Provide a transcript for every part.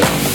Thank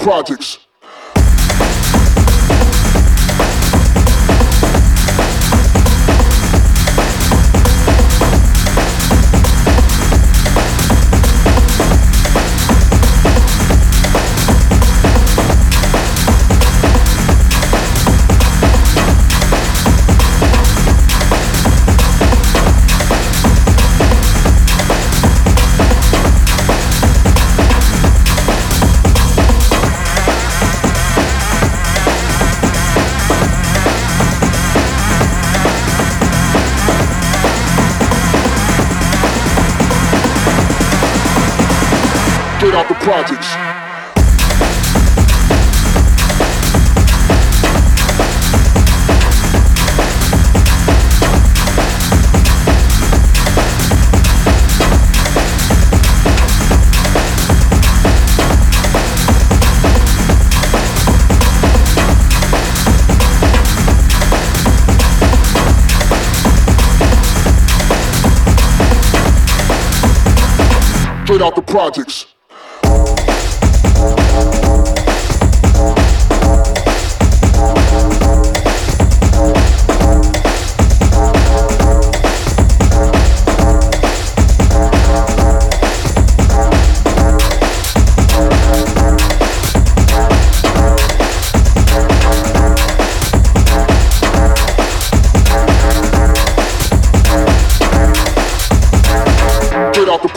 projects. Projects.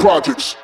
projects.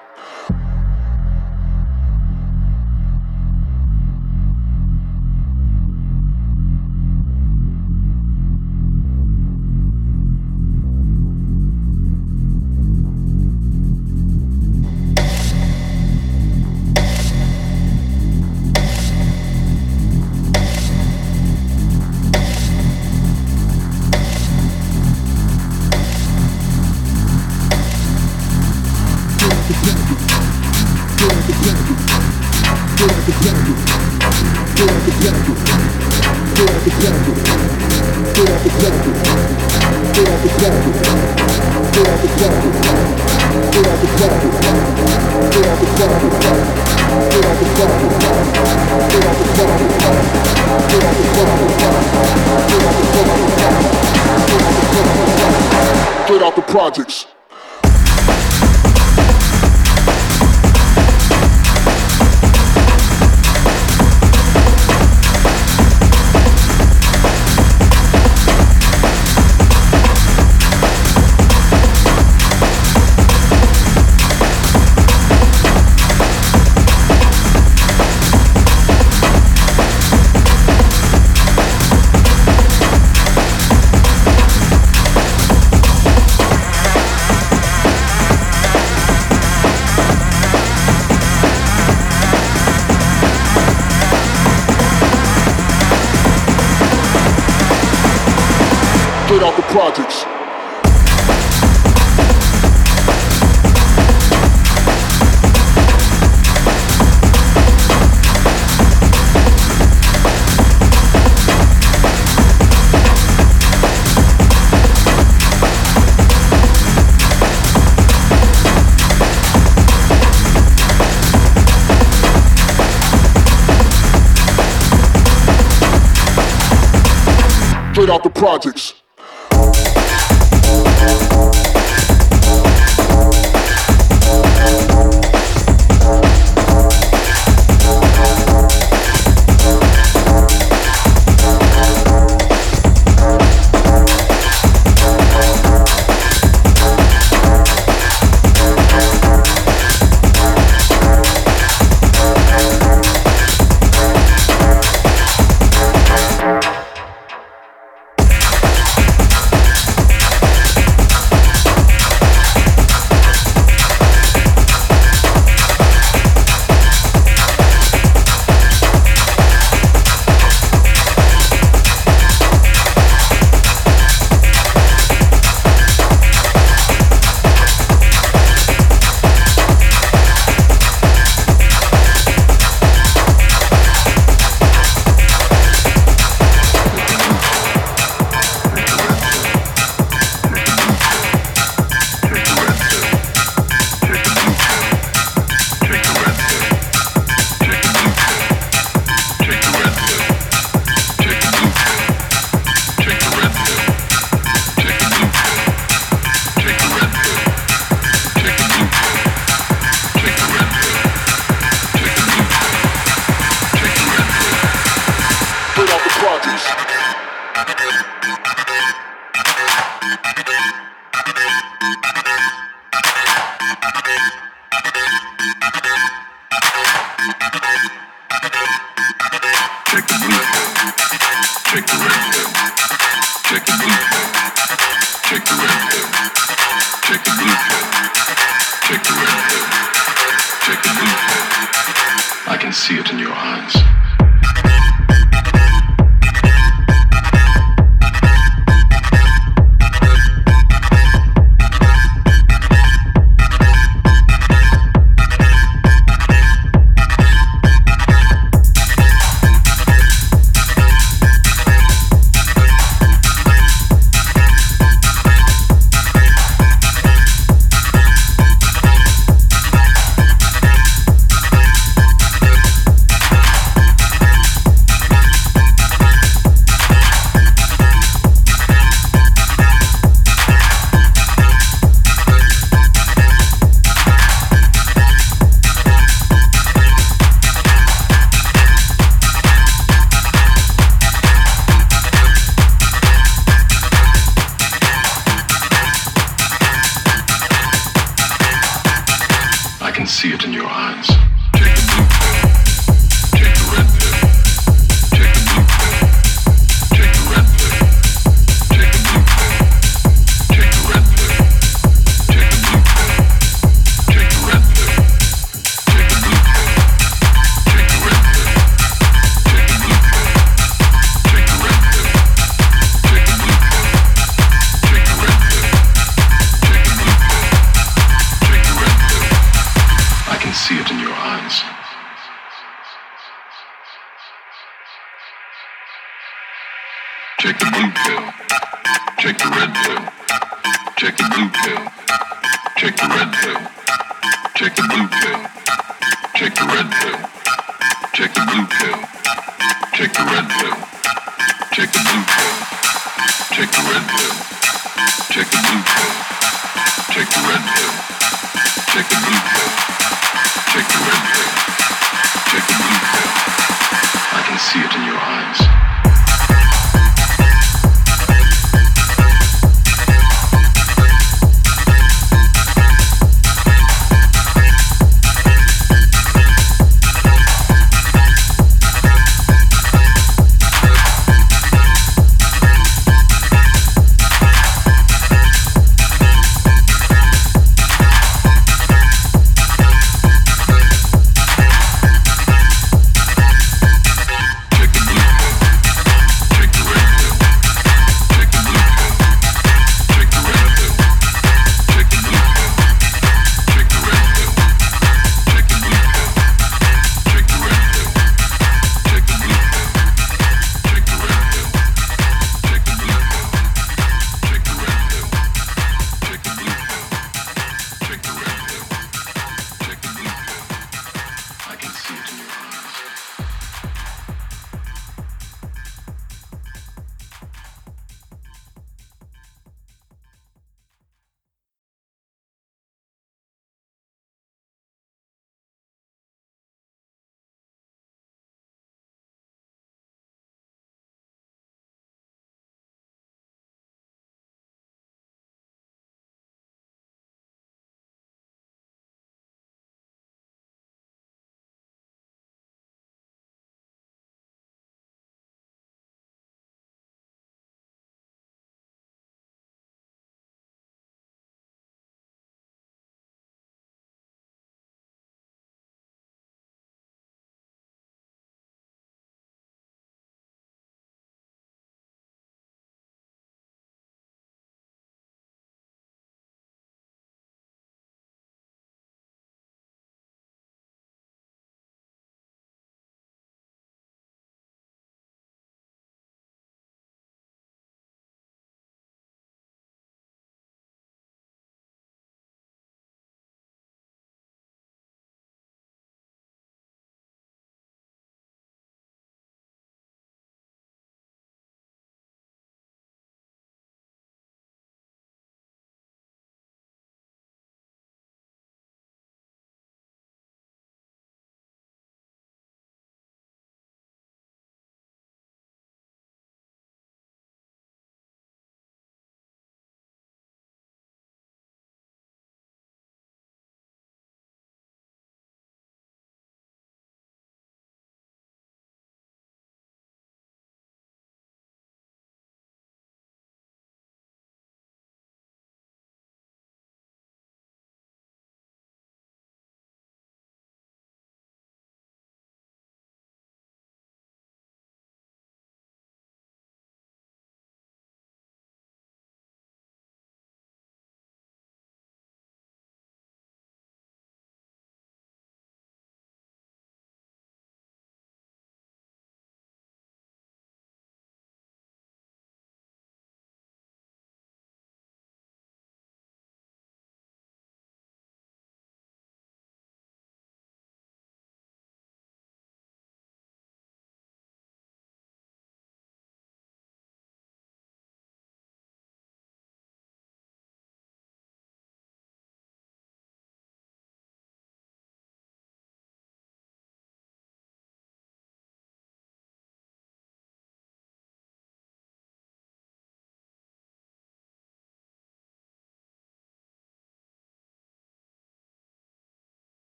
Straight out the projects.